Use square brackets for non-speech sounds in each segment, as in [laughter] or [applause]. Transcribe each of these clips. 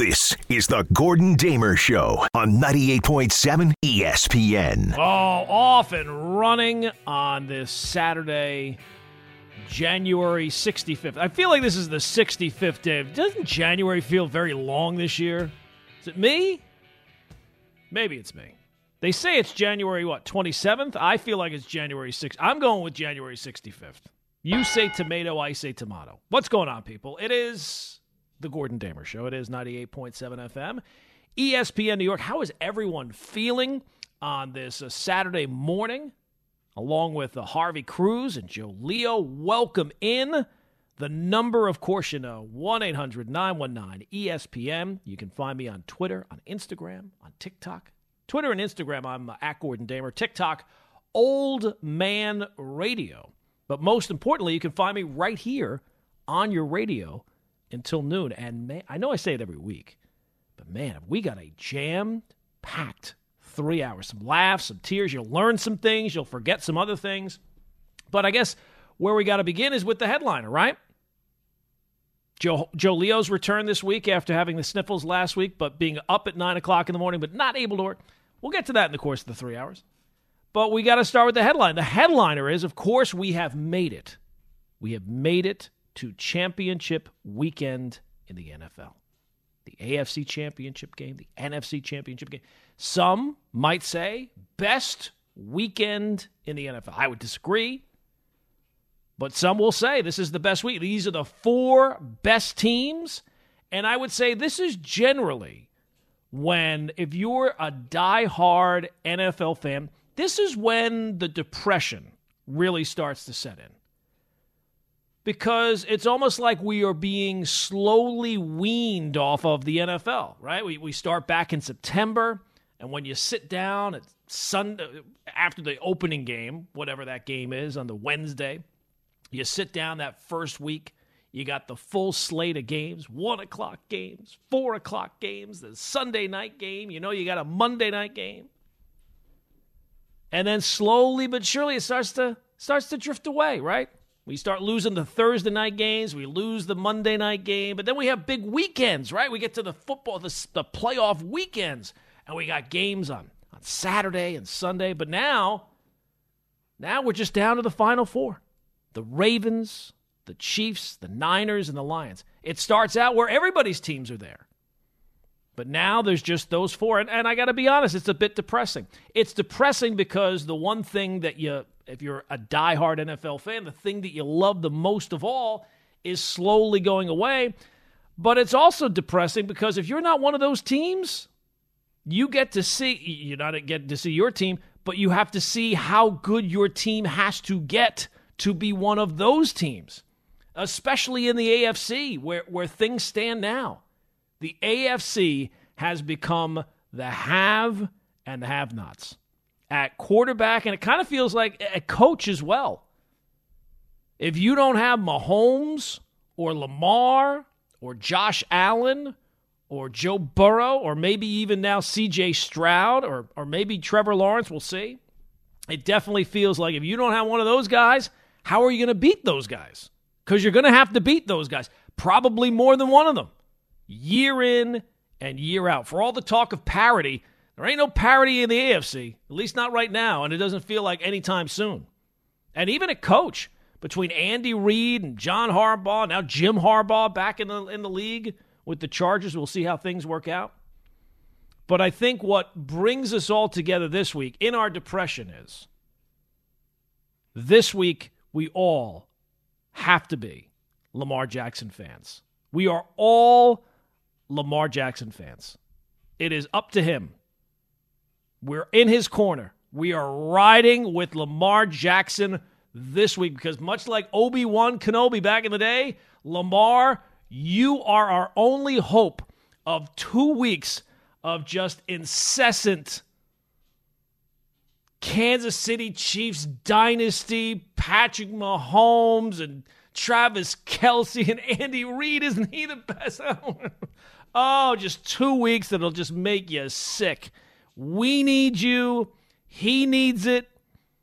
This is the Gordon Damer Show on 98.7 ESPN. Oh, off and running on this Saturday, January 65th. I feel like this is the 65th day. Doesn't January feel very long this year? Is it me? Maybe it's me. They say it's January, what, 27th? I feel like it's January 6th. I'm going with January 65th. You say tomato, I say tomato. What's going on, people? It is the Gordon Damer Show. It is 98.7 FM. ESPN New York. How is everyone feeling on this uh, Saturday morning? Along with uh, Harvey Cruz and Joe Leo. Welcome in. The number, of course, you know 1 800 919 ESPN. You can find me on Twitter, on Instagram, on TikTok. Twitter and Instagram, I'm uh, at Gordon Damer. TikTok, Old Man Radio. But most importantly, you can find me right here on your radio until noon. And man, I know I say it every week, but man, we got a jam packed three hours. Some laughs, some tears. You'll learn some things, you'll forget some other things. But I guess where we got to begin is with the headliner, right? Joe, Joe Leo's return this week after having the sniffles last week, but being up at 9 o'clock in the morning, but not able to work. We'll get to that in the course of the three hours. But we got to start with the headline. The headliner is, of course, we have made it. We have made it to championship weekend in the NFL. The AFC championship game, the NFC championship game. Some might say best weekend in the NFL. I would disagree. But some will say this is the best week. These are the four best teams. And I would say this is generally when, if you're a die-hard NFL fan, this is when the depression really starts to set in because it's almost like we are being slowly weaned off of the NFL, right? We, we start back in September, and when you sit down at Sunday after the opening game, whatever that game is on the Wednesday, you sit down that first week. You got the full slate of games, one o'clock games, four o'clock games, the Sunday night game. You know, you got a Monday night game. And then slowly but surely it starts to starts to drift away, right? We start losing the Thursday night games. We lose the Monday night game. But then we have big weekends, right? We get to the football, the, the playoff weekends, and we got games on, on Saturday and Sunday. But now, now we're just down to the final four the Ravens, the Chiefs, the Niners, and the Lions. It starts out where everybody's teams are there. But now there's just those four. And, and I got to be honest, it's a bit depressing. It's depressing because the one thing that you if you're a diehard NFL fan, the thing that you love the most of all is slowly going away. But it's also depressing because if you're not one of those teams, you get to see you're not getting to see your team, but you have to see how good your team has to get to be one of those teams. Especially in the AFC where, where things stand now. The AFC has become the have and the have nots at quarterback, and it kind of feels like a coach as well. If you don't have Mahomes or Lamar or Josh Allen or Joe Burrow or maybe even now CJ Stroud or, or maybe Trevor Lawrence, we'll see. It definitely feels like if you don't have one of those guys, how are you going to beat those guys? Because you're going to have to beat those guys, probably more than one of them, year in and year out. For all the talk of parity, there ain't no parity in the AFC, at least not right now, and it doesn't feel like anytime soon. And even a coach between Andy Reid and John Harbaugh, now Jim Harbaugh back in the in the league with the Chargers. We'll see how things work out. But I think what brings us all together this week in our depression is this week we all have to be Lamar Jackson fans. We are all Lamar Jackson fans. It is up to him we're in his corner. We are riding with Lamar Jackson this week because, much like Obi Wan Kenobi back in the day, Lamar, you are our only hope of two weeks of just incessant Kansas City Chiefs dynasty, Patrick Mahomes and Travis Kelce and Andy Reid. Isn't he the best? [laughs] oh, just two weeks that'll just make you sick. We need you. He needs it.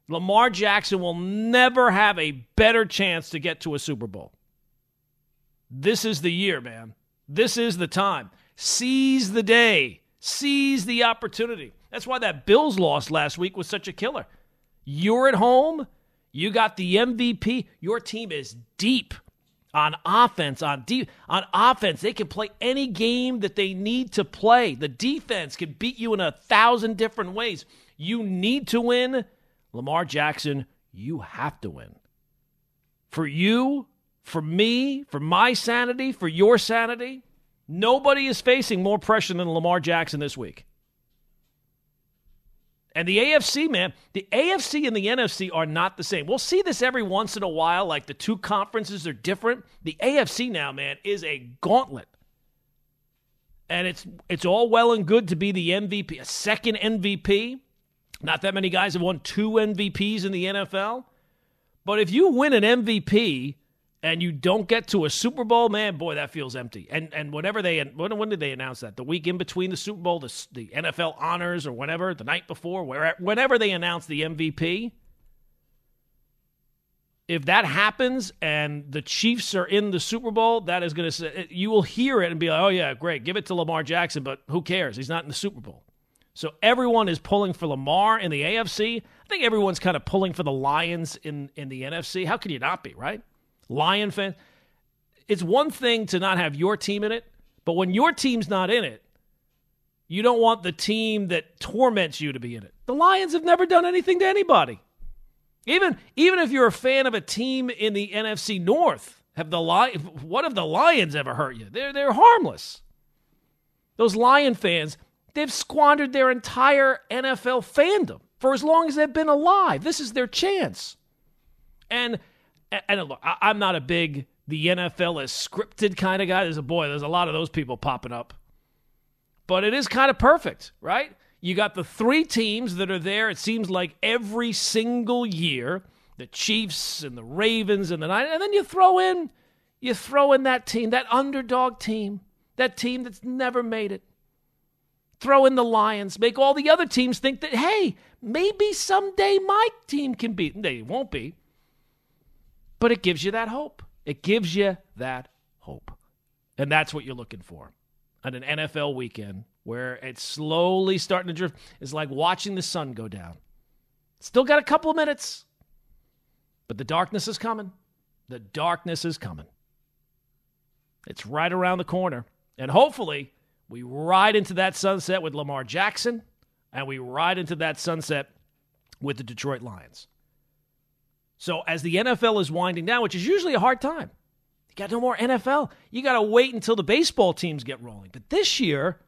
Lamar Jackson will never have a better chance to get to a Super Bowl. This is the year, man. This is the time. Seize the day, seize the opportunity. That's why that Bills loss last week was such a killer. You're at home, you got the MVP, your team is deep on offense, on deep on offense. They can play any game that they need to play. The defense can beat you in a thousand different ways. You need to win. Lamar Jackson, you have to win. For you, for me, for my sanity, for your sanity, nobody is facing more pressure than Lamar Jackson this week. And the AFC, man, the AFC and the NFC are not the same. We'll see this every once in a while, like the two conferences are different. The AFC now, man, is a gauntlet. And it's it's all well and good to be the MVP, a second MVP. Not that many guys have won two MVPs in the NFL. But if you win an MVP and you don't get to a Super Bowl, man, boy, that feels empty. And and whenever they when, when did they announce that? The week in between the Super Bowl, the, the NFL honors or whatever, the night before, where whenever they announce the MVP. If that happens and the Chiefs are in the Super Bowl, that is going to you will hear it and be like, "Oh yeah, great, give it to Lamar Jackson," but who cares? He's not in the Super Bowl. So everyone is pulling for Lamar in the AFC. I think everyone's kind of pulling for the Lions in in the NFC. How can you not be, right? Lion fan. It's one thing to not have your team in it, but when your team's not in it, you don't want the team that torments you to be in it. The Lions have never done anything to anybody. Even even if you're a fan of a team in the NFC North, have the Lion what have the Lions ever hurt you? They're they're harmless. Those Lion fans, they've squandered their entire NFL fandom for as long as they've been alive. This is their chance. And and look, I, am not a big the NFL is scripted kind of guy. There's a boy, there's a lot of those people popping up. But it is kind of perfect, right? You got the three teams that are there, it seems like every single year the Chiefs and the Ravens and the Niners. And then you throw in, you throw in that team, that underdog team, that team that's never made it. Throw in the Lions, make all the other teams think that, hey, maybe someday my team can beat. They won't be. But it gives you that hope. It gives you that hope. And that's what you're looking for on an NFL weekend where it's slowly starting to drift. It's like watching the sun go down. Still got a couple of minutes, but the darkness is coming. The darkness is coming. It's right around the corner. And hopefully, we ride into that sunset with Lamar Jackson and we ride into that sunset with the Detroit Lions. So as the NFL is winding down, which is usually a hard time, you got no more NFL. You got to wait until the baseball teams get rolling. But this year,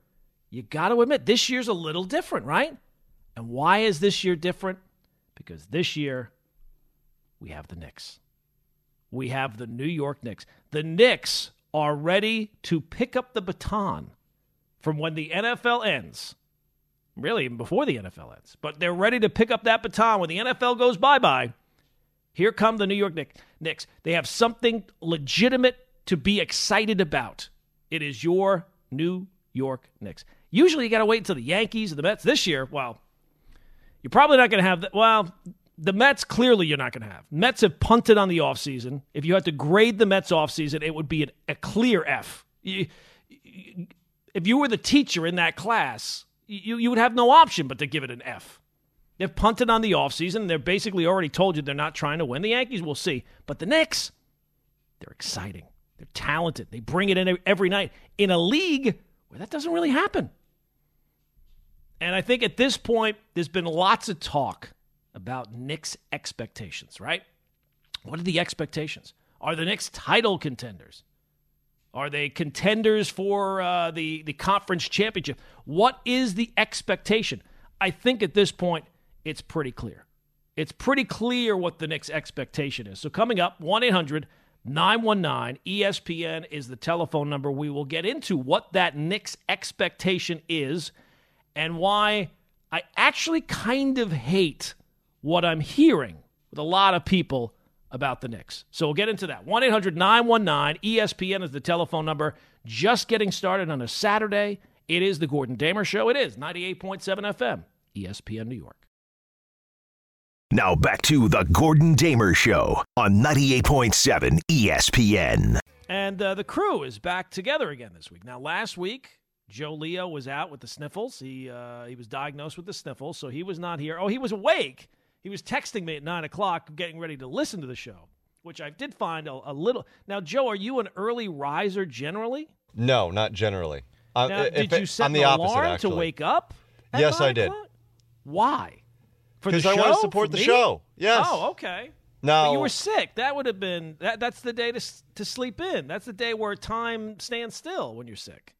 you got to admit, this year's a little different, right? And why is this year different? Because this year, we have the Knicks. We have the New York Knicks. The Knicks are ready to pick up the baton from when the NFL ends. Really, even before the NFL ends. But they're ready to pick up that baton when the NFL goes bye bye here come the New York Knicks. They have something legitimate to be excited about. It is your New York Knicks. Usually you got to wait until the Yankees and the Mets. This year, well, you're probably not going to have, the, well, the Mets clearly you're not going to have. Mets have punted on the offseason. If you had to grade the Mets offseason, it would be an, a clear F. You, if you were the teacher in that class, you, you would have no option but to give it an F. They've punted on the offseason. They're basically already told you they're not trying to win. The Yankees, we'll see. But the Knicks, they're exciting. They're talented. They bring it in every night in a league where that doesn't really happen. And I think at this point, there's been lots of talk about Knicks expectations, right? What are the expectations? Are the Knicks title contenders? Are they contenders for uh, the, the conference championship? What is the expectation? I think at this point, it's pretty clear. It's pretty clear what the Knicks' expectation is. So coming up, 1 800 919 ESPN is the telephone number. We will get into what that Knicks expectation is and why I actually kind of hate what I'm hearing with a lot of people about the Knicks. So we'll get into that. 1 800 919 ESPN is the telephone number. Just getting started on a Saturday. It is the Gordon Damer Show. It is 98.7 FM, ESPN New York. Now back to the Gordon Damer Show on 98.7 ESPN. And uh, the crew is back together again this week. Now, last week, Joe Leo was out with the sniffles. He uh, he was diagnosed with the sniffles, so he was not here. Oh, he was awake. He was texting me at nine o'clock, getting ready to listen to the show, which I did find a, a little. Now, Joe, are you an early riser generally? No, not generally. Uh, Now, if did you set I'm the an alarm actually. to wake up? at Yes, 9 I did. o'clock? Why? For the Because I want to support For the me? show. Yes. Oh, okay. No. But you were sick. That would have been that. That's the day to to sleep in. That's the day where time stands still when you're sick.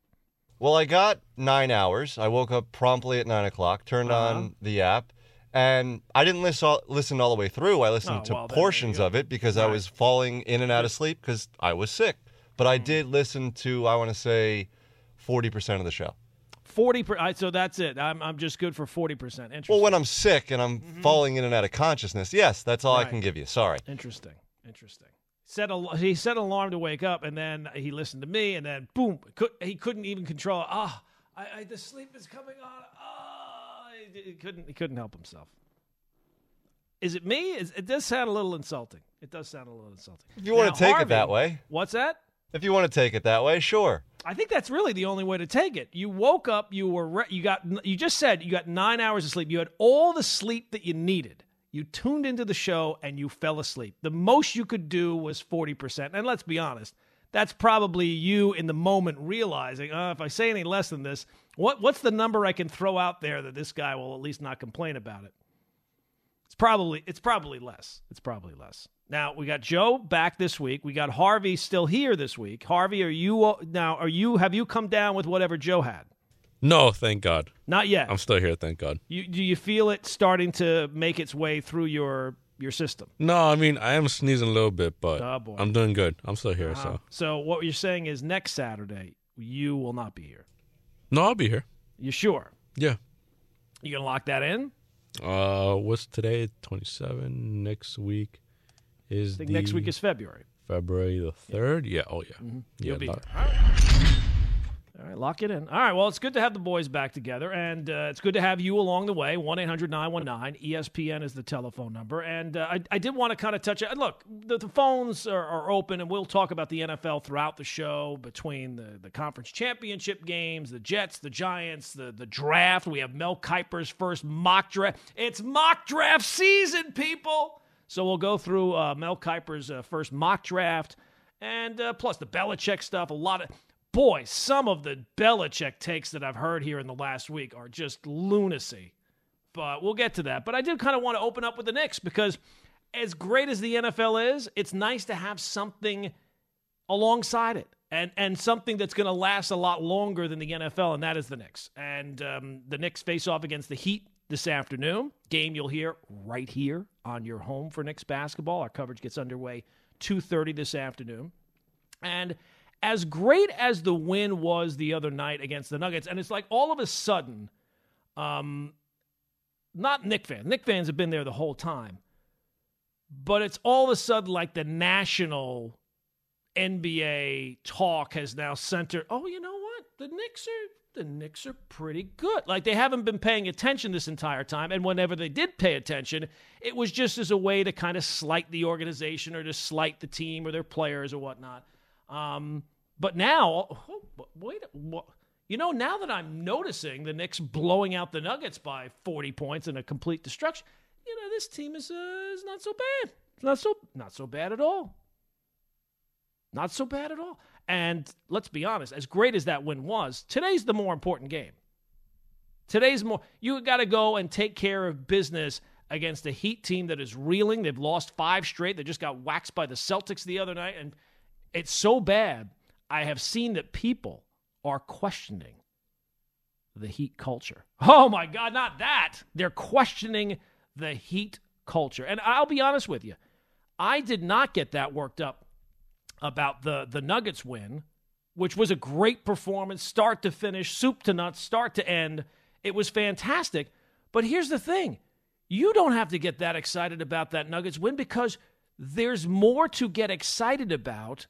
Well, I got nine hours. I woke up promptly at nine o'clock, turned Uh-huh. on the app, and I didn't listen all, listen all the way through. I listened Oh, to well, then there you portions of it because I was falling in and out of sleep because I was sick. But I did listen to, I want to say, 40% of the show. Forty. Per, so that's it. I'm I'm just good for forty percent. Interesting. Well, when I'm sick and I'm falling in and out of consciousness, yes, that's all Mm-hmm. I can give you. Sorry. Interesting. Interesting. Set a, he set an alarm to wake up, and then he listened to me, and then boom, could, he couldn't even control. it. Ah, I, I, the sleep is coming on. Ah, he, he couldn't. He couldn't help himself. Is it me? Is, it does sound a little insulting. It does sound a little insulting. If you want to take Harvey- it that way, What's that? if you want to take it that way, sure. I think that's really the only way to take it. You woke up, you were re- you got you just said you got 9 hours of sleep. You had all the sleep that you needed. You tuned into the show and you fell asleep. The most you could do was 40%. And let's be honest, that's probably you in the moment realizing, uh, if I say any less than this, what what's the number I can throw out there that this guy will at least not complain about it? It's probably it's probably less. It's probably less. Now we got Joe back this week. We got Harvey still here this week. Harvey, are you now? Are you have you come down with whatever Joe had? No, thank God. Not yet. I'm still here, thank God. You, do you feel it starting to make its way through your your system? No, I mean I am sneezing a little bit, but Oh. I'm doing good. I'm still here, Uh-huh. so So what you're saying is next Saturday you will not be here. no, I'll be here. You sure? Yeah. You gonna lock that in? Uh, what's today? Twenty seven. Next week is I think the next week is February. February the third. Yeah. Oh yeah. Mm-hmm. You'll be lock- All right. All right, lock it in. All right, well, it's good to have the boys back together, and uh, it's good to have you along the way. 1 800 919 ESPN is the telephone number. And uh, I, I did want to kind of touch it. Look, the, the phones are, are open, and we'll talk about the NFL throughout the show between the, the conference championship games, the Jets, the Giants, the, the draft. We have Mel Kiper's first mock draft. It's mock draft season, people. So we'll go through uh, Mel Kiper's uh, first mock draft and uh, plus the Belichick stuff. A lot of boy, some of the Belichick takes that I've heard here in the last week are just lunacy. But we'll get to that. But I did kind of want to open up with the Knicks because, as great as the NFL is, it's nice to have something alongside it. And, and something that's going to last a lot longer than the NFL, and that is the Knicks. And um, the Knicks face off against the Heat this afternoon. Game you'll hear right here on your home for Knicks basketball. Our coverage gets underway 2:30 this afternoon. And as great as the win was the other night against the Nuggets, and it's like all of a sudden, um, not Knick fans. Knick fans have been there the whole time, but it's all of a sudden like the national NBA talk has now centered. Oh, you know? The Knicks are the Knicks are pretty good. Like they haven't been paying attention this entire time, and whenever they did pay attention, it was just as a way to kind of slight the organization or to slight the team or their players or whatnot. Um, but now, oh, wait, what? You know, now that I'm noticing the Knicks blowing out the Nuggets by 40 points in a complete destruction, you know, this team is uh, is not so bad. It's not so not so bad at all. Not so bad at all. And let's be honest, as great as that win was, today's the more important game. Today's more you got to go and take care of business against a Heat team that is reeling. They've lost 5 straight. They just got waxed by the Celtics the other night and it's so bad. I have seen that people are questioning the Heat culture. Oh my god, not that. They're questioning the Heat culture. And I'll be honest with you. I did not get that worked up about the the Nuggets win, which was a great performance, start to finish, soup to nuts, start to end. It was fantastic. But here's the thing. You don't have to get that excited about that Nuggets win because there's more to get excited about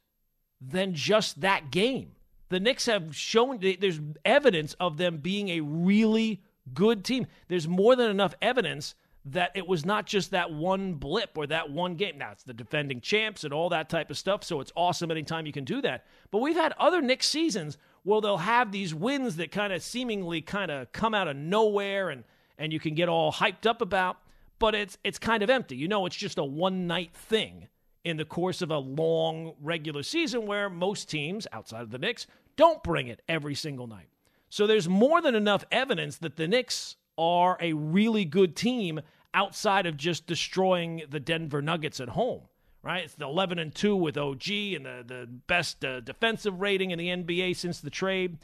than just that game. The Knicks have shown there's evidence of them being a really good team. There's more than enough evidence that it was not just that one blip or that one game. Now, it's the defending champs and all that type of stuff, so it's awesome anytime you can do that. But we've had other Knicks seasons where they'll have these wins that kind of seemingly kind of come out of nowhere and and you can get all hyped up about, but it's it's kind of empty. You know, it's just a one night thing in the course of a long regular season where most teams outside of the Knicks don't bring it every single night. So there's more than enough evidence that the Knicks are a really good team outside of just destroying the Denver Nuggets at home. Right? It's the 11 and 2 with OG and the the best uh, defensive rating in the NBA since the trade.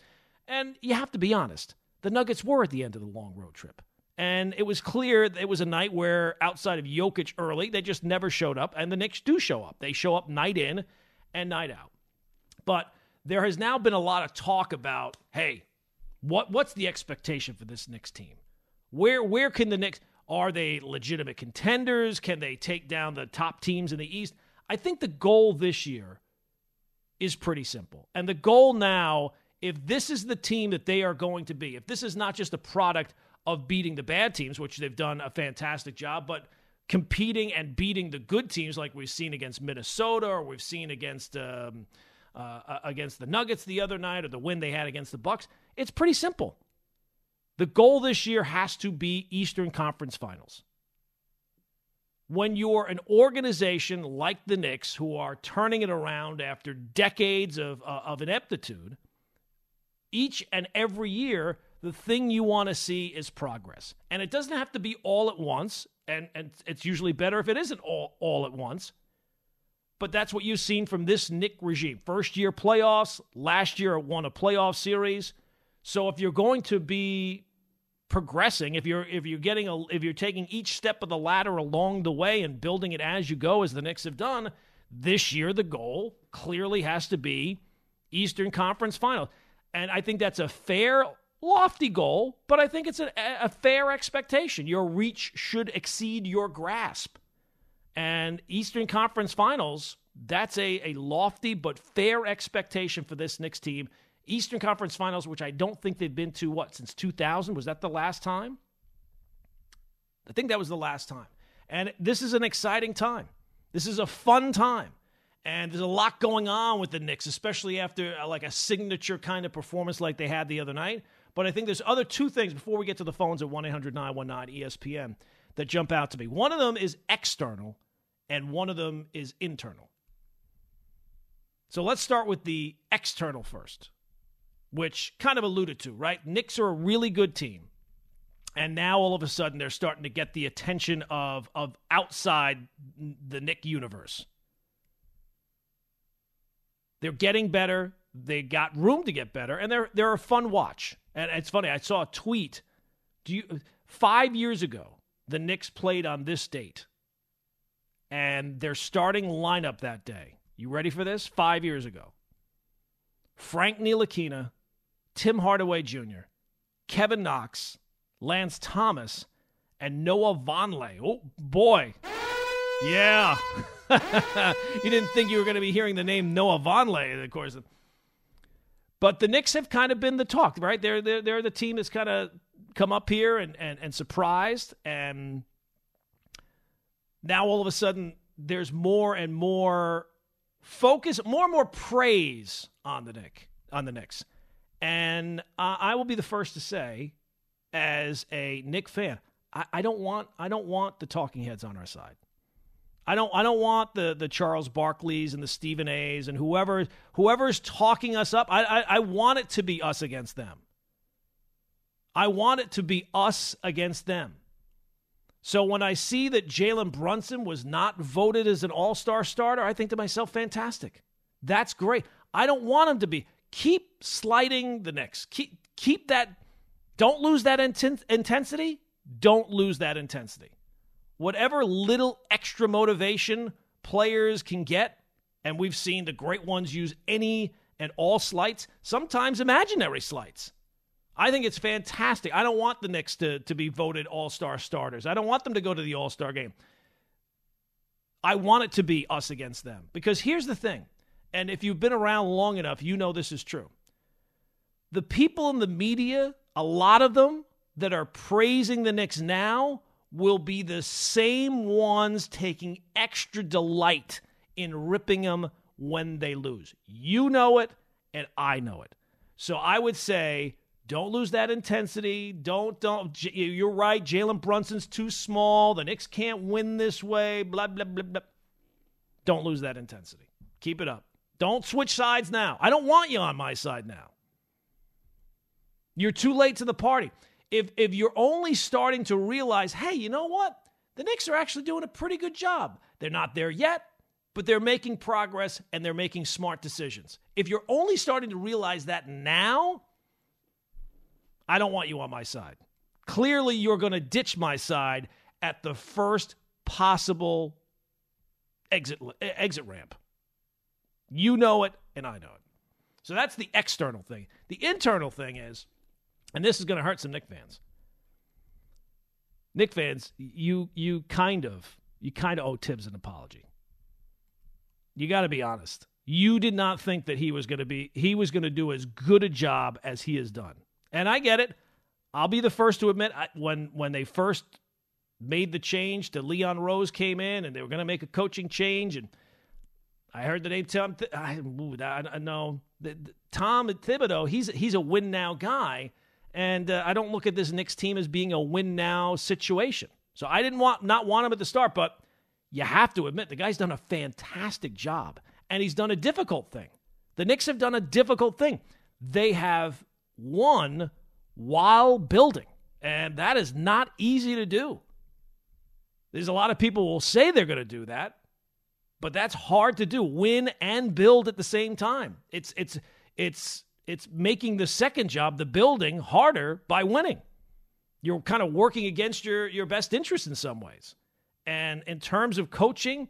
And you have to be honest, the Nuggets were at the end of the long road trip. And it was clear it was a night where, outside of Jokic early, they just never showed up. And the Knicks do show up. They show up night in and night out. But there has now been a lot of talk about, hey, what what's the expectation for this Knicks team? Where where can the Knicks are they legitimate contenders? Can they take down the top teams in the East? I think the goal this year is pretty simple. And the goal now, if this is the team that they are going to be, if this is not just a product of beating the bad teams, which they've done a fantastic job, but competing and beating the good teams like we've seen against Minnesota or we've seen against um, uh, against the Nuggets the other night or the win they had against the Bucks. It's pretty simple. The goal this year has to be Eastern Conference Finals. When you're an organization like the Knicks, who are turning it around after decades of, uh, of ineptitude, each and every year, the thing you want to see is progress. And it doesn't have to be all at once, and, and it's usually better if it isn't all, all at once. But that's what you've seen from this Knick regime. First year playoffs, last year won a playoff series. So if you're going to be progressing, if you're if you're getting a if you're taking each step of the ladder along the way and building it as you go, as the Knicks have done, this year the goal clearly has to be Eastern Conference Final. And I think that's a fair, lofty goal, but I think it's a, a fair expectation. Your reach should exceed your grasp. And Eastern Conference Finals, that's a, a lofty but fair expectation for this Knicks team. Eastern Conference Finals, which I don't think they've been to, what, since 2000? Was that the last time? I think that was the last time. And this is an exciting time. This is a fun time. And there's a lot going on with the Knicks, especially after uh, like a signature kind of performance like they had the other night. But I think there's other two things before we get to the phones at 1 800 919 ESPN that jump out to me. One of them is external, and one of them is internal. So let's start with the external first which kind of alluded to, right? Knicks are a really good team. And now all of a sudden they're starting to get the attention of, of outside the Knick universe. They're getting better. They got room to get better, and they're they're a fun watch. And it's funny. I saw a tweet. Do you five years ago the Knicks played on this date, and their starting lineup that day. You ready for this? Five years ago. Frank Ntilikina, Tim Hardaway Jr., Kevin Knox, Lance Thomas, and Noah Vonleh. Oh, boy. Yeah. [laughs] you didn't think you were going to be hearing the name Noah Vonleh, of course. But the Knicks have kind of been the talk, right? They're, they're, they're the team that's kind of come up here and, and, and surprised. And now all of a sudden, there's more and more focus, more and more praise on the Knicks. On the Knicks. And uh, I will be the first to say, as a Knick fan, I, I, don't want I don't want the talking heads on our side. I don't I don't want the the Charles Barkleys and the Stephen A's and whoever whoever's talking us up. I, I, I want it to be us against them. I want it to be us against them. So when I see that Jalen Brunson was not voted as an All Star starter, I think to myself, fantastic. That's great. I don't want him to be keep sliding the Knicks. Keep keep that. Don't lose that inten- intensity. Don't lose that intensity. Whatever little extra motivation players can get, and we've seen the great ones use any and all slights, sometimes imaginary slights. I think it's fantastic. I don't want the Knicks to, to be voted all star starters. I don't want them to go to the all star game. I want it to be us against them. Because here's the thing and if you've been around long enough, you know this is true. The people in the media, a lot of them that are praising the Knicks now, will be the same ones taking extra delight in ripping them when they lose. You know it, and I know it. So I would say don't lose that intensity. Don't don't. You're right. Jalen Brunson's too small. The Knicks can't win this way. Blah blah blah blah. Don't lose that intensity. Keep it up. Don't switch sides now. I don't want you on my side now. You're too late to the party. If if you're only starting to realize, hey, you know what? The Knicks are actually doing a pretty good job. They're not there yet, but they're making progress and they're making smart decisions. If you're only starting to realize that now, I don't want you on my side. Clearly, you're going to ditch my side at the first possible exit exit ramp. You know it, and I know it. So that's the external thing. The internal thing is, and this is going to hurt some Knick fans. Knick fans, you you kind of you kind of owe Thibs an apology. You got to be honest. You did not think that he was going to be he was going to do as good a job as he has done. And I get it. I'll be the first to admit I, when when they first made the change to Leon Rose came in and they were going to make a coaching change and I heard the name Tom. I, I, I know Tom Thibodeau. He's he's a win now guy, and uh, I don't look at this Knicks team as being a win now situation. So I didn't want not want him at the start, but you have to admit the guy's done a fantastic job, and he's done a difficult thing. The Knicks have done a difficult thing. They have won while building, and that is not easy to do. There's a lot of people will say they're going to do that, but that's hard to do. Win and build at the same time. It's it's it's it's making the second job, the building, harder by winning. You're kind of working against your your best interest in some ways. And in terms of coaching,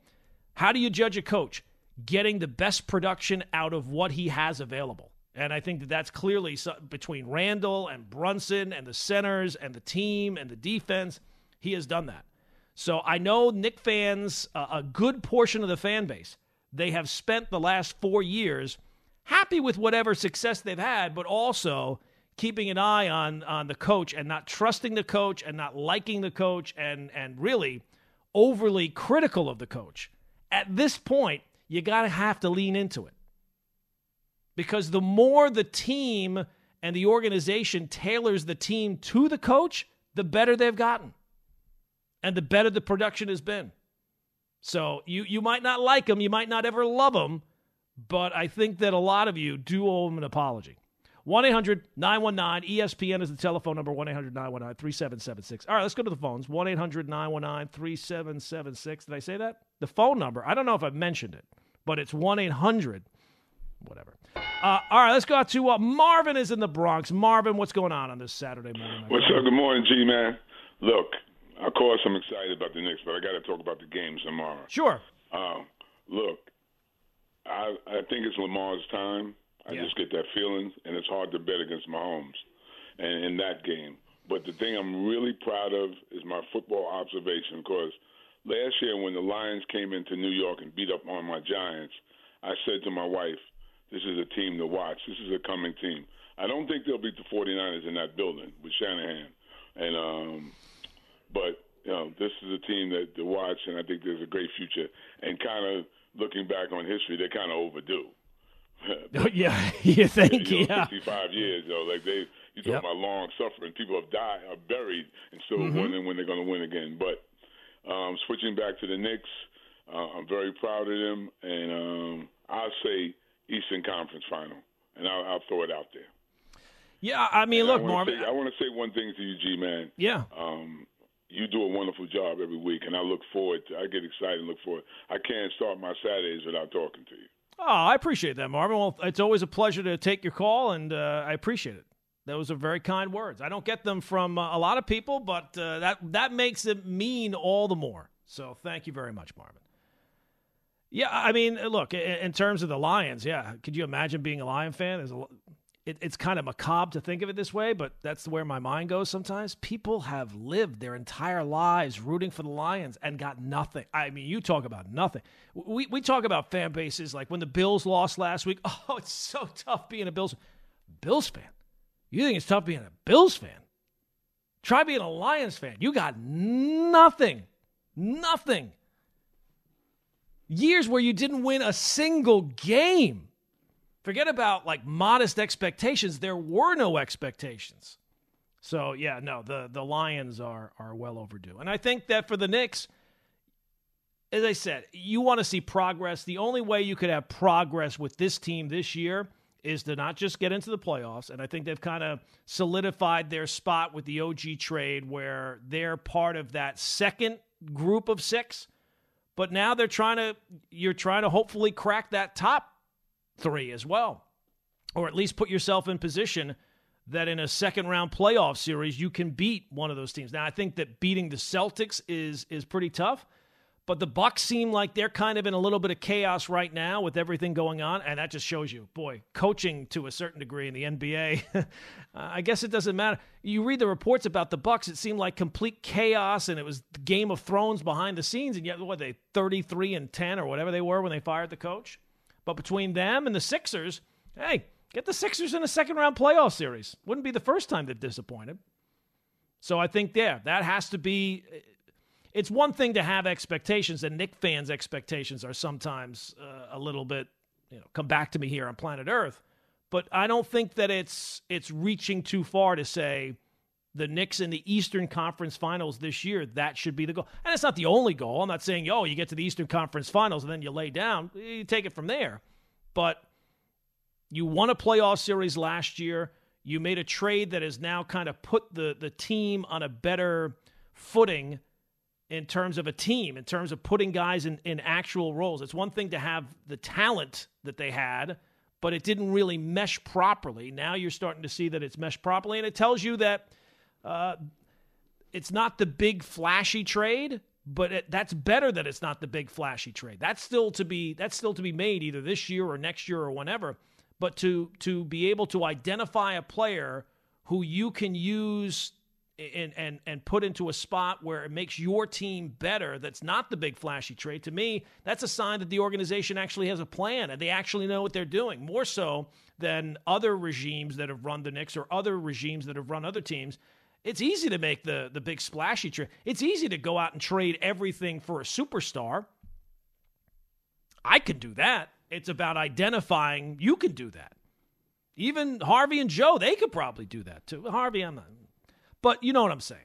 how do you judge a coach? Getting the best production out of what he has available. And I think that that's clearly between Randle and Brunson and the centers and the team and the defense. He has done that. So I know Knick fans, a good portion of the fan base, they have spent the last four years happy with whatever success they've had, but also keeping an eye on on the coach and not trusting the coach and not liking the coach and and really overly critical of the coach. At this point, you got to have to lean into it. Because the more the team and the organization tailors the team to the coach, the better they've gotten and the better the production has been. So you you might not like him, you might not ever love him, but I think that a lot of you do owe him an apology. 1 800 919 ESPN is the telephone number 1 800 919 3776. All right, let's go to the phones 1 800 919 3776. Did I say that? The phone number, I don't know if I've mentioned it, but it's 1 800 whatever. Uh, all right, let's go out to uh, Marvin is in the Bronx. Marvin, what's going on on this Saturday morning? What's up? Good morning, G man. Look, of course, I'm excited about the Knicks, but I got to talk about the games tomorrow. Sure. Uh, look, I I think it's Lamar's time. I Yeah. just get that feeling, and it's hard to bet against Mahomes, and in that game. But the thing I'm really proud of is my football observation, because last year when the Lions came into New York and beat up on my Giants, I said to my wife, "This is a team to watch. This is a coming team." I don't think they'll beat the 49ers in that building with Shanahan, and um, but you know this is a team that to watch, and I think there's a great future. And kind of looking back on history, they're kind of overdue. [laughs] yeah, [laughs] you think? you know, yeah. 55 years, you like they, you talk Yep. about long suffering. People have died, are buried, and still Mm-hmm. wondering when they're going to win again. But um, switching back to the Knicks, uh, I'm very proud of them, and um, I'll say Eastern Conference Final, and I'll, I'll throw it out there. Yeah, I mean, And look, I Marvin. Say, I want to say one thing to you, G man. yeah. Um, you do a wonderful job every week, and I look forward. to I get excited and look forward. I can't start my Saturdays without talking to you. Oh, I appreciate that, Marvin. Well, it's always a pleasure to take your call, and uh, I appreciate it. Those are very kind words. I don't get them from uh, a lot of people, but uh, that that makes it mean all the more. So, thank you very much, Marvin. Yeah, I mean, look, i- in terms of the Lions, yeah, could you imagine being a Lion fan? There's a, it, it's kind of macabre to think of it this way, but that's where my mind goes sometimes. People have lived their entire lives rooting for the Lions and got nothing. I mean, you talk about nothing. We, we talk about fan bases like when the Bills lost last week. [laughs] Oh, it's so tough being a Bills Bills fan. You think it's tough being a Bills fan? Try being a Lions fan. You got nothing. Nothing. Years where you didn't win a single game. Forget about like modest expectations. There were no expectations. So yeah, no, the the Lions are are well overdue. And I think that for the Knicks, as I said, you want to see progress. The only way you could have progress with this team this year is to not just get into the playoffs. And I think they've kind of solidified their spot with the OG trade where they're part of that second group of six. But now they're trying to, you're trying to hopefully crack that top three as well, or at least put yourself in position that in a second round playoff series you can beat one of those teams. Now I think that beating the Celtics is is pretty tough, but the Bucks seem like they're kind of in a little bit of chaos right now with everything going on, and that just shows you, boy, coaching to a certain degree in the NBA. [laughs] I guess it doesn't matter. You read the reports about the Bucks; it seemed like complete chaos, and it was Game of Thrones behind the scenes. And yet, what they thirty three and ten or whatever they were when they fired the coach. But between them and the Sixers, hey, get the Sixers in a second round playoff series. Wouldn't be the first time they've disappointed. So I think there, that has to be it's one thing to have expectations, and Knick fans' expectations are sometimes uh, a little bit, you know, come back to me here on planet Earth. But I don't think that it's it's reaching too far to say the Knicks in the Eastern Conference Finals this year. That should be the goal, and it's not the only goal. I'm not saying, oh, you get to the Eastern Conference Finals and then you lay down. You take it from there. But you won a playoff series last year. You made a trade that has now kind of put the the team on a better footing in terms of a team, in terms of putting guys in, in actual roles. It's one thing to have the talent that they had, but it didn't really mesh properly. Now you're starting to see that it's meshed properly, and it tells you that uh, it's not the big flashy trade, but it, that's better that it's not the big flashy trade. That's still to be that's still to be made either this year or next year or whenever. But to to be able to identify a player who you can use and and and put into a spot where it makes your team better that's not the big flashy trade to me that's a sign that the organization actually has a plan and they actually know what they're doing more so than other regimes that have run the Knicks or other regimes that have run other teams it's easy to make the the big splashy trade it's easy to go out and trade everything for a superstar I can do that it's about identifying you can do that even Harvey and Joe they could probably do that too Harvey I'm not but you know what I'm saying.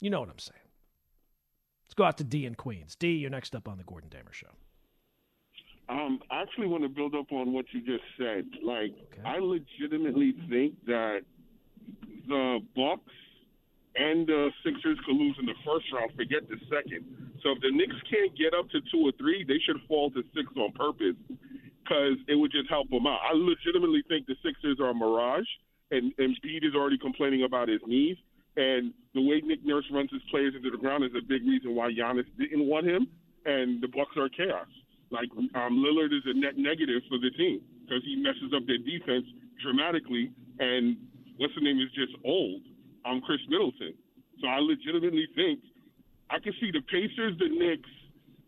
You know what I'm saying. Let's go out to D in Queens. D, you're next up on the Gordon Damer Show. Um, I actually want to build up on what you just said. Like, okay. I legitimately think that the Bucks and the Sixers could lose in the first round. Forget the second. So if the Knicks can't get up to two or three, they should fall to six on purpose because it would just help them out. I legitimately think the Sixers are a mirage and and Embiid is already complaining about his knees. And the way Nick Nurse runs his players into the ground is a big reason why Giannis didn't want him. And the Bucks are chaos. Like um, Lillard is a net negative for the team because he messes up their defense dramatically. And what's the name is just old. I'm Khris Middleton. So I legitimately think I can see the Pacers, the Knicks,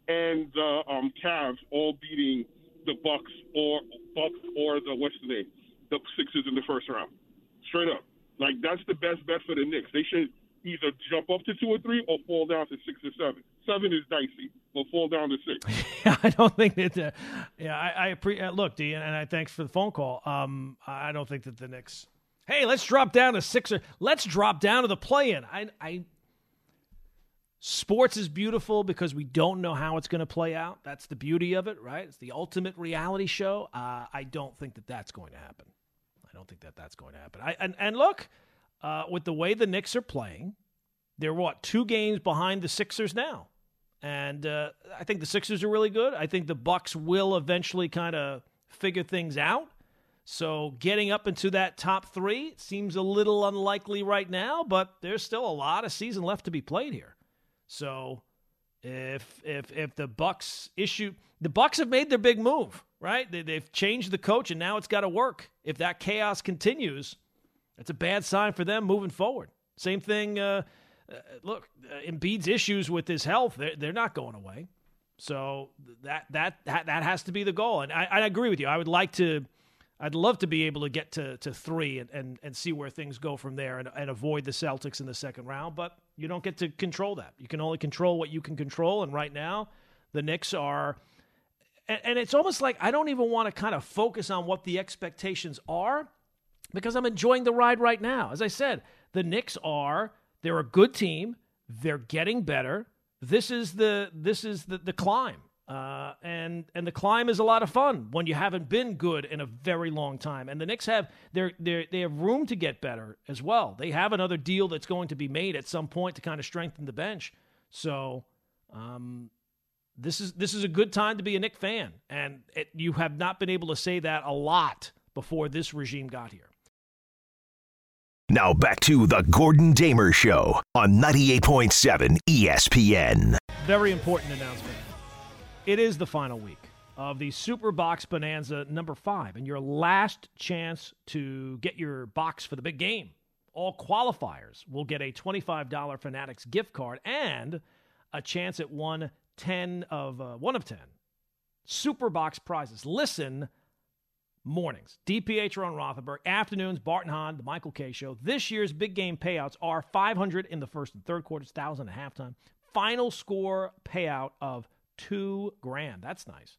and the um, Cavs all beating the Bucks or Bucks or the what's the name, the Sixers in the first round. Straight up. Like that's the best bet for the Knicks. They should either jump up to two or three or fall down to six or seven. Seven is dicey, but fall down to six. [laughs] I don't think that. Uh, yeah, I, I pre- uh, look, D, and I thanks for the phone call. Um, I don't think that the Knicks. Hey, let's drop down to six or let's drop down to the play-in. I, I Sports is beautiful because we don't know how it's going to play out. That's the beauty of it, right? It's the ultimate reality show. Uh, I don't think that that's going to happen. I don't think that that's going to happen. I, and, and look, uh, with the way the Knicks are playing, they're what two games behind the Sixers now, and uh, I think the Sixers are really good. I think the Bucks will eventually kind of figure things out. So getting up into that top three seems a little unlikely right now, but there's still a lot of season left to be played here. So if if if the Bucks issue the Bucks have made their big move right? They, they've changed the coach, and now it's got to work. If that chaos continues, that's a bad sign for them moving forward. Same thing. Uh, uh, look, uh, Embiid's issues with his health, they're, they're not going away. So that, that that that has to be the goal. And I, I agree with you. I would like to, I'd love to be able to get to, to three and, and, and see where things go from there and, and avoid the Celtics in the second round. But you don't get to control that. You can only control what you can control. And right now, the Knicks are – and, and it's almost like I don't even want to kind of focus on what the expectations are because I'm enjoying the ride right now. As I said, the Knicks are they're a good team. They're getting better. This is the this is the, the climb. Uh, and and the climb is a lot of fun when you haven't been good in a very long time. And the Knicks have they they they have room to get better as well. They have another deal that's going to be made at some point to kind of strengthen the bench. So um, this is this is a good time to be a Knick fan, and it, you have not been able to say that a lot before this regime got here. Now back to the Gordon Damer Show on 98.7 ESPN. Very important announcement. It is the final week of the Super Box Bonanza number five, and your last chance to get your box for the big game. All qualifiers will get a $25 Fanatics gift card and a chance at one 10 of uh, one of 10 Super Box prizes. Listen mornings. DPH Ron Rothenberg. Afternoons, Barton Hahn, the Michael Kay Show. This year's big game payouts are 500 in the first and third quarters, 1,000 at halftime. Final score payout of two grand. That's nice.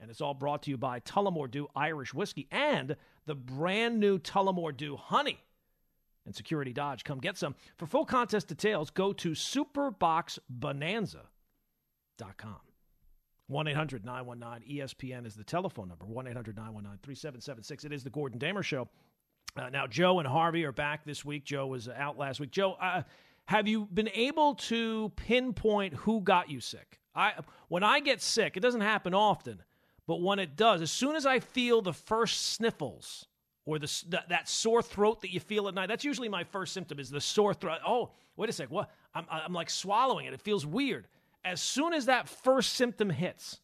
And it's all brought to you by Tullamore Dew Irish Whiskey and the brand new Tullamore Dew Honey. And Security Dodge, come get some. For full contest details, go to superboxbonanza.com. 1 800 919 ESPN is the telephone number. 1 800 919 3776. It is the Gordon Damer Show. Uh, now, Joe and Harvey are back this week. Joe was out last week. Joe, uh, have you been able to pinpoint who got you sick? I when I get sick, it doesn't happen often, but when it does, as soon as I feel the first sniffles or the that, that sore throat that you feel at night, that's usually my first symptom is the sore throat. Oh, wait a sec, what? I'm I'm like swallowing it. It feels weird. As soon as that first symptom hits,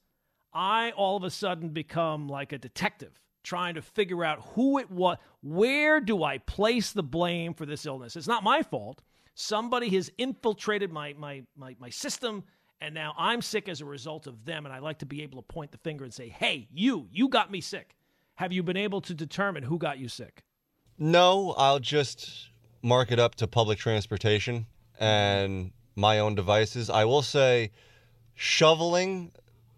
I all of a sudden become like a detective trying to figure out who it was. Where do I place the blame for this illness? It's not my fault. Somebody has infiltrated my my my, my system and now I'm sick as a result of them. And I like to be able to point the finger and say, hey, you, you got me sick. Have you been able to determine who got you sick? No, I'll just mark it up to public transportation and my own devices. I will say shoveling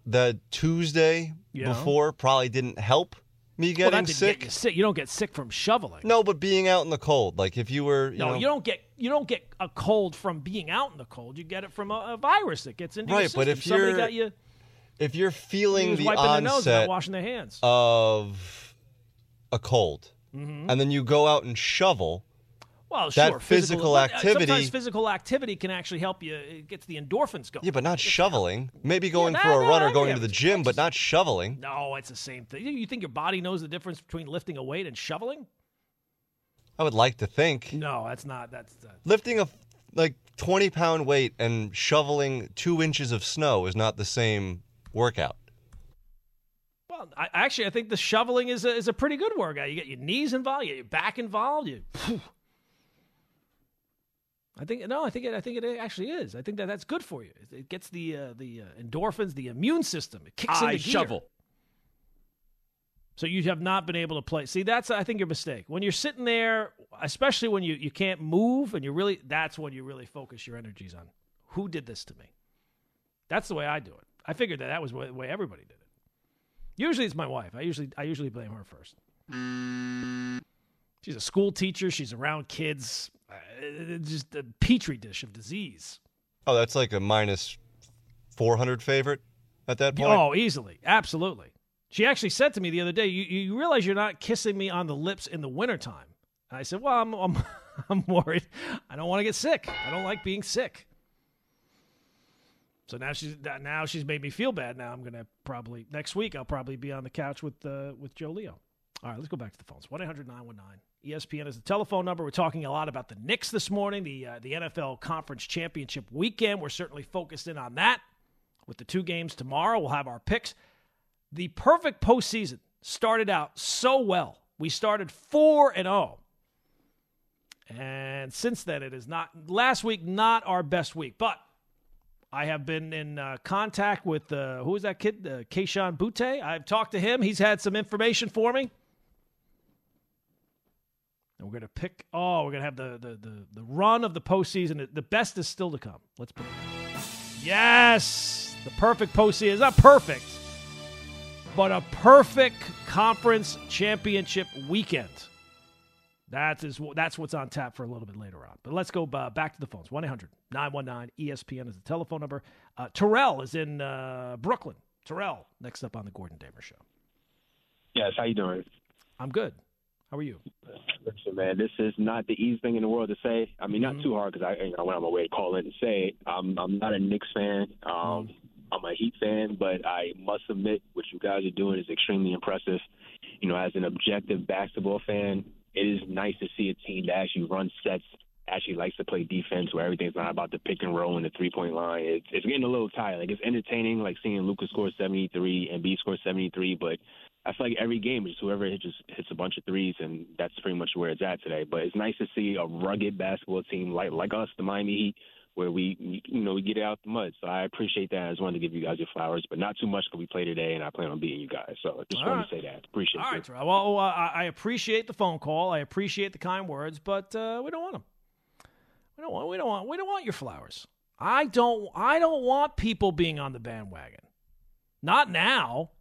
the Tuesday Yeah. before probably didn't help me getting didn't sick. Get you sick. You don't get sick from shoveling. No, but being out in the cold, like if you were, you no, know, you don't get you don't get a cold from being out in the cold. You get it from a, a virus that gets into your Right, system. but if somebody you're got you, if you're feeling the wiping their nose, not onset washing their hands. of a cold, Mm-hmm. and then you go out and shovel, well, that sure, physical but, uh, activity- Sometimes physical activity can actually help you. get gets the endorphins going. yeah, but not shoveling. Maybe going nah, for a run or going get to the gym, but not shoveling. No, it's the same thing. You think your body knows the difference between lifting a weight and shoveling? I would like to think No, that's not. That's uh, lifting a like 20 pound weight and shoveling two inches of snow is not the same workout. well. I, actually, I think the shoveling is a, is a pretty good workout. You get your knees involved, you get your back involved. You, I think no, I think it, I think it actually is. I think that that's good for you. It, it gets the uh, the uh, endorphins, the immune system. It kicks I into gear. shovel. So you have not been able to play. See, that's I think your mistake. When you're sitting there, especially when you, you can't move and you really that's when you really focus your energies on who did this to me. That's the way I do it. I figured that that was the way everybody did it. Usually it's my wife. I usually I usually blame her first. She's a school teacher. She's around kids. Uh, it's just a petri dish of disease. Oh, that's like a minus 400 favorite at that point. Oh, easily. Absolutely. She actually said to me the other day, you, you realize you're not kissing me on the lips in the wintertime. I said, Well, I'm, I'm, [laughs] I'm worried. I don't want to get sick. I don't like being sick. So now she's now she's made me feel bad. Now I'm gonna probably next week I'll probably be on the couch with uh, with Joe Leo. All right, let's go back to the phones. 1 800 919 ESPN is the telephone number. We're talking a lot about the Knicks this morning, the, uh, the NFL Conference Championship weekend. We're certainly focused in on that. With the two games tomorrow, we'll have our picks. The perfect postseason started out so well. We started 4 and 0. And since then, it is not, last week, not our best week. But I have been in uh, contact with, uh, who is that kid? Uh, Keishon Butte. I've talked to him. He's had some information for me. And we're going to pick, oh, we're going to have the, the, the, the run of the postseason. The best is still to come. Let's put it. Yes! The perfect postseason. It's not perfect. but a perfect conference championship weekend. That is that's what's on tap for a little bit later on. But let's go uh, back to the phones. 1-800-919 ESPN is the telephone number. Uh, Terrell is in uh, Brooklyn. Terrell, next up on the Gordon Damer show. Yes, how you doing? I'm good. How are you? Listen, man, this is not the easiest thing in the world to say. I mean, Mm-hmm. not too hard because I, you know, went on my way to call in and say it. I'm, I'm not a Knicks fan. Um, Mm-hmm. I'm a Heat fan, but I must admit what you guys are doing is extremely impressive. You know, as an objective basketball fan, it is nice to see a team that actually runs sets, actually likes to play defense, where everything's not about the pick and roll and the three point line. It's, it's getting a little tired. Like it's entertaining, like seeing Lucas score 73 and B score 73, but I feel like every game is whoever hits, just hits a bunch of threes, and that's pretty much where it's at today. But it's nice to see a rugged basketball team like like us, the Miami Heat, where we you know we get it out the mud. So I appreciate that. I just wanted to give you guys your flowers, but not too much because we play today, and I plan on beating you guys. So I just All wanted right. to say that. Appreciate All right, Terrell. Well, uh, I I appreciate the phone call. I appreciate the kind words, but uh, we don't want them. We don't want. We don't want. We don't want your flowers. I don't. I don't want people being on the bandwagon. Not now.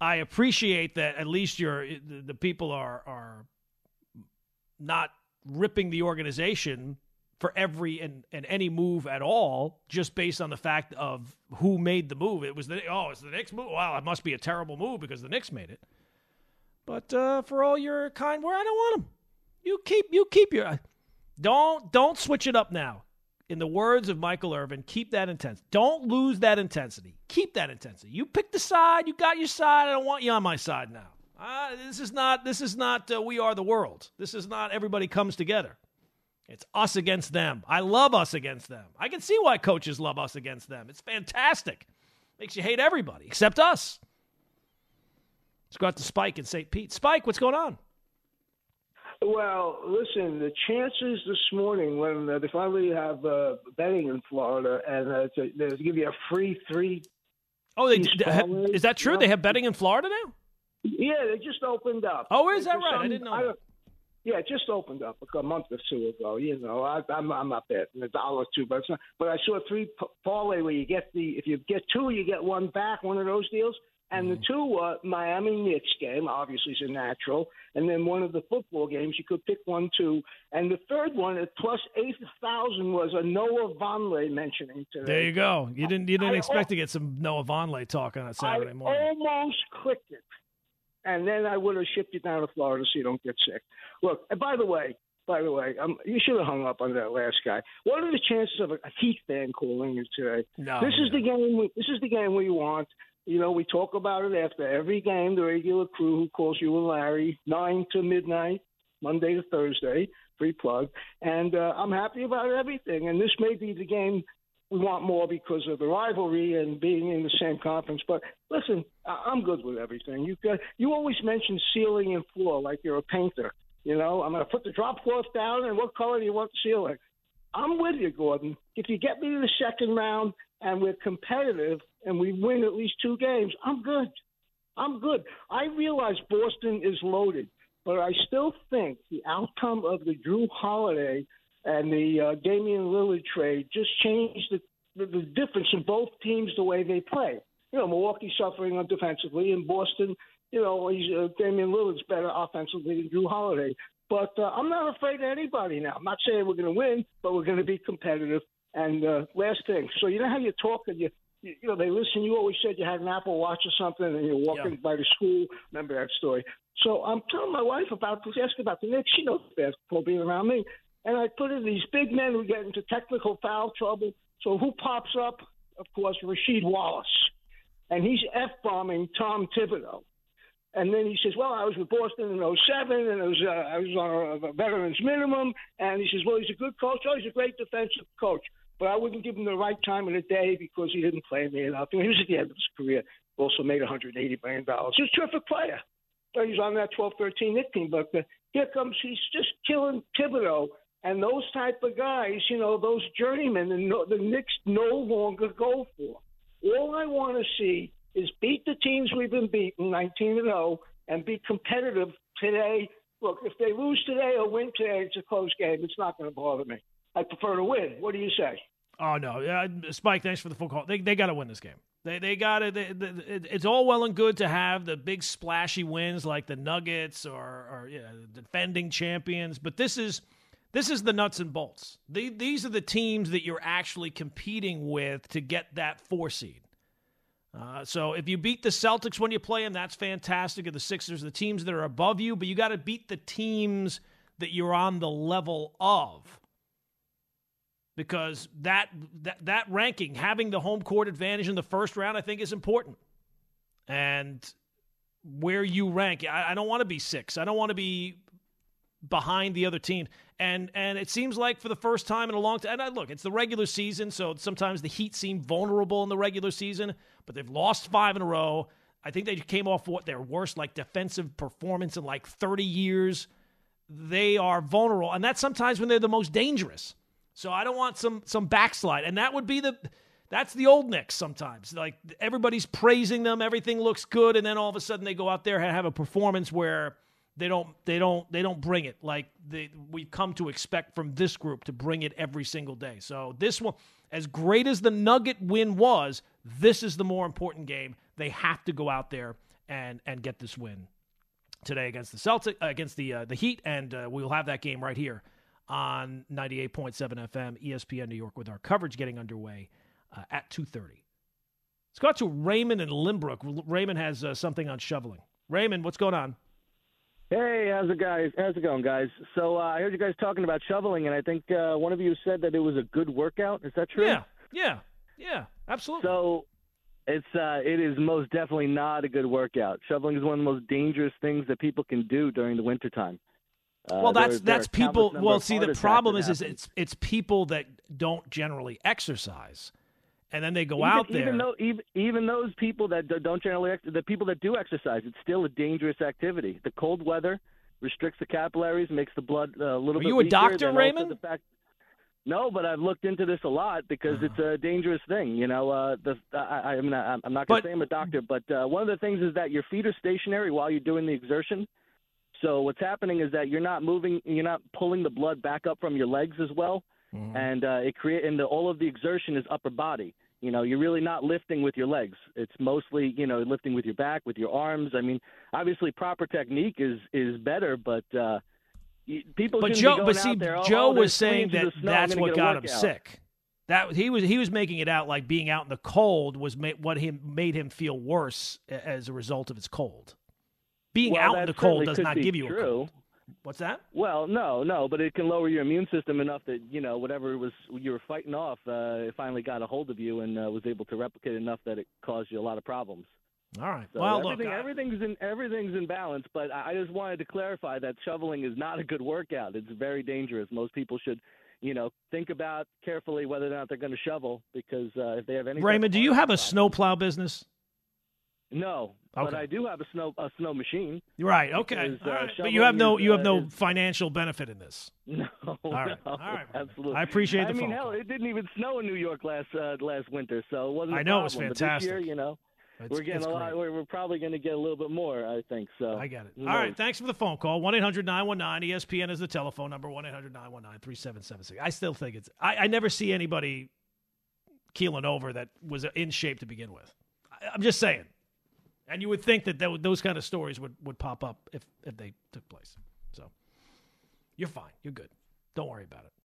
I appreciate that at least you're the, people are are not ripping the organization for every and, and any move at all just based on the fact of who made the move. It was the oh, it's the Knicks move. Wow, it must be a terrible move because the Knicks made it. But uh, for all your kind word, I don't want them. You keep you keep your don't don't switch it up now. In the words of Michael Irvin, keep that intensity. Don't lose that intensity. Keep that intensity. You picked the side. You got your side. I don't want you on my side now. Uh, this is not. This is not. Uh, we are the world. This is not. Everybody comes together. It's us against them. I love us against them. I can see why coaches love us against them. It's fantastic. Makes you hate everybody except us. Let's go out to Spike in St. Pete. Spike, what's going on? Well, listen, the chances this morning when uh, they finally have uh, betting in Florida and uh, to, they give you a free three. Oh, they, have- is that true? They have betting in Florida now? Yeah, they just opened up. Oh, is that right? I um, didn't know that. Yeah, it just opened up a month or two ago. You know, I, I'm I'm not betting a dollar or two, but it's not, but I saw three p- parlay where you get the if you get two, you get one back. One of those deals. And Mm-hmm. the two uh, Miami Knicks game obviously is a natural, and then one of the football games you could pick one two, and the third one at plus eight thousand was a Noah Vonleh mentioning today. There you go. You didn't you didn't I- expect to get some Noah Vonleh talk on a Saturday I morning. almost clicked it, and then I would have shipped you down to Florida so you don't get sick. Look, and by the way, by the way, um, you should have hung up on that last guy. What are the chances of a, a Heat fan calling you today? No, this is the game. We, this is the game we want. You know, we talk about it after every game. The regular crew who calls you and Larry, nine to midnight, Monday to Thursday, free plug. And uh, I'm happy about everything. And this may be the game we want more because of the rivalry and being in the same conference. But listen, I- I'm good with everything. You got, you always mention ceiling and floor like you're a painter. You know, I'm going to put the drop cloth down, and what color do you want the ceiling? I'm with you, Gordon. If you get me to the second round and we're competitive and we win at least two games, I'm good. I'm good. I realize Boston is loaded, but I still think the outcome of the Jrue Holiday and the uh, Damian Lillard trade just changed the, the, the difference in both teams the way they play. You know, Milwaukee's suffering on defensively, and Boston, you know, he's, uh, Damian Lillard's better offensively than Jrue Holiday. But uh, I'm not afraid of anybody now. I'm not saying we're going to win, but we're going to be competitive. And uh, last thing, so you know how you talk and you, you, you know, they listen. You always said you had an Apple Watch or something, and you're walking Yeah. by the school. Remember that story? So I'm telling my wife about this, asking about the Knicks. She knows basketball being around me. And I put in these big men who get into technical foul trouble. So who pops up? Of course, Rasheed Wallace. And he's F bombing Tom Thibodeau. And then he says, "Well, I was with Boston in '07, and I was uh, I was on a, a veterans minimum." And he says, "Well, he's a good coach. Oh, he's a great defensive coach, but I wouldn't give him the right time of the day because he didn't play me enough. And he was at the end of his career. Also made 180 million dollars. He's a terrific player. But he's on that 12-13 Knick team. But uh, here comes he's just killing Thibodeau." And those type of guys, you know, those journeymen, and the Knicks no longer go for. All I want to see is beat the teams we've been beating, 19 and 0, and be competitive today. Look, if they lose today or win today, it's a close game. It's not going to bother me. I prefer to win. What do you say? Oh no, uh, Spike. Thanks for the phone call. They they got to win this game. They they got it. It's all well and good to have the big splashy wins like the Nuggets or or yeah, defending champions, but this is this is the nuts and bolts. The, these are the teams that you're actually competing with to get that four seed. Uh, so if you beat the Celtics when you play them, that's fantastic. Or the Sixers, the teams that are above you, but you got to beat the teams that you're on the level of. Because that, that that ranking, having the home court advantage in the first round, I think is important. And where you rank, I, I don't want to be six. I don't want to be behind the other team. And and it seems like for the first time in a long time, and I, look, it's the regular season, so sometimes the Heat seem vulnerable in the regular season, but they've lost five in a row. I think they came off what their worst like defensive performance in like 30 years. They are vulnerable, and that's sometimes when they're the most dangerous. So I don't want some some backslide, and that would be the that's the old Knicks sometimes. Like everybody's praising them, everything looks good, and then all of a sudden they go out there and have a performance where they don't they don't they don't bring it like they, we've come to expect from this group to bring it every single day. So this one as great as the Nugget win was, this is the more important game. They have to go out there and and get this win today against the Celtic uh, against the uh, the Heat and uh, we'll have that game right here on 98.7 FM ESPN New York with our coverage getting underway uh, at 2:30. Let's go out to Raymond and Lynbrook. Raymond has uh, something on shoveling. Raymond, what's going on? Hey, how's it guys? How's it going, guys? So uh, I heard you guys talking about shoveling, and I think uh, one of you said that it was a good workout. Is that true? Yeah, yeah, yeah, absolutely. So it's uh, it is most definitely not a good workout. Shoveling is one of the most dangerous things that people can do during the wintertime. Uh, well, that's there, that's there people. Well, see, the problem is, is it's it's people that don't generally exercise and then they go even, out there. Even though even, even those people that don't generally the people that do exercise, it's still a dangerous activity. The cold weather restricts the capillaries, makes the blood uh, a little Are bit. you a doctor, Raymond? Fact, no, but I've looked into this a lot because it's a dangerous thing. You know, uh, the I, mean, I, I'm not going to say I'm a doctor, but uh, one of the things is that your feet are stationary while you're doing the exertion. So what's happening is that you're not moving, you're not pulling the blood back up from your legs as well mm-hmm. and uh, it create and the, all of the exertion is upper body. You know, you're really not lifting with your legs. It's mostly, you know, lifting with your back, with your arms. I mean, obviously, proper technique is is better, but uh, people. But Joe, but see, there, Joe oh, was saying that that's what got him sick. That he was he was making it out like being out in the cold was ma- what him made him feel worse as a result of his cold. Being well, out in the cold does not give you true. a cold. What's that? Well, no, no, but it can lower your immune system enough that you know whatever was you were fighting off, uh, it finally got a hold of you and uh, was able to replicate enough that it caused you a lot of problems. All right. So well, everything, look, I... everything's in everything's in balance, but I just wanted to clarify that shoveling is not a good workout. It's very dangerous. Most people should, you know, think about carefully whether or not they're going to shovel because uh, if they have any. Raymond, do you have a snowplow business? No, okay. but I do have a snow a snow machine. Right. Okay. Because, uh, right. But you have no you have uh, no is, financial benefit in this. [laughs] No. All right. No, All right. Absolutely. I appreciate the I mean, phone hell, call. it didn't even snow in New York last uh, last winter, so it wasn't. I a know it was fantastic. this year, you know, It's, we're getting a lot. We're, we're probably going to get a little bit more. I think so. I get it. All right. Thanks for the phone call. 1 800 919 ESPN is the telephone number 1 800 919 3776. I still think it's. I, I never see anybody keeling over that was in shape to begin with. I, I'm just saying. And you would think that, those kind of stories would, would pop up if, if they took place. So you're fine. You're good. Don't worry about it.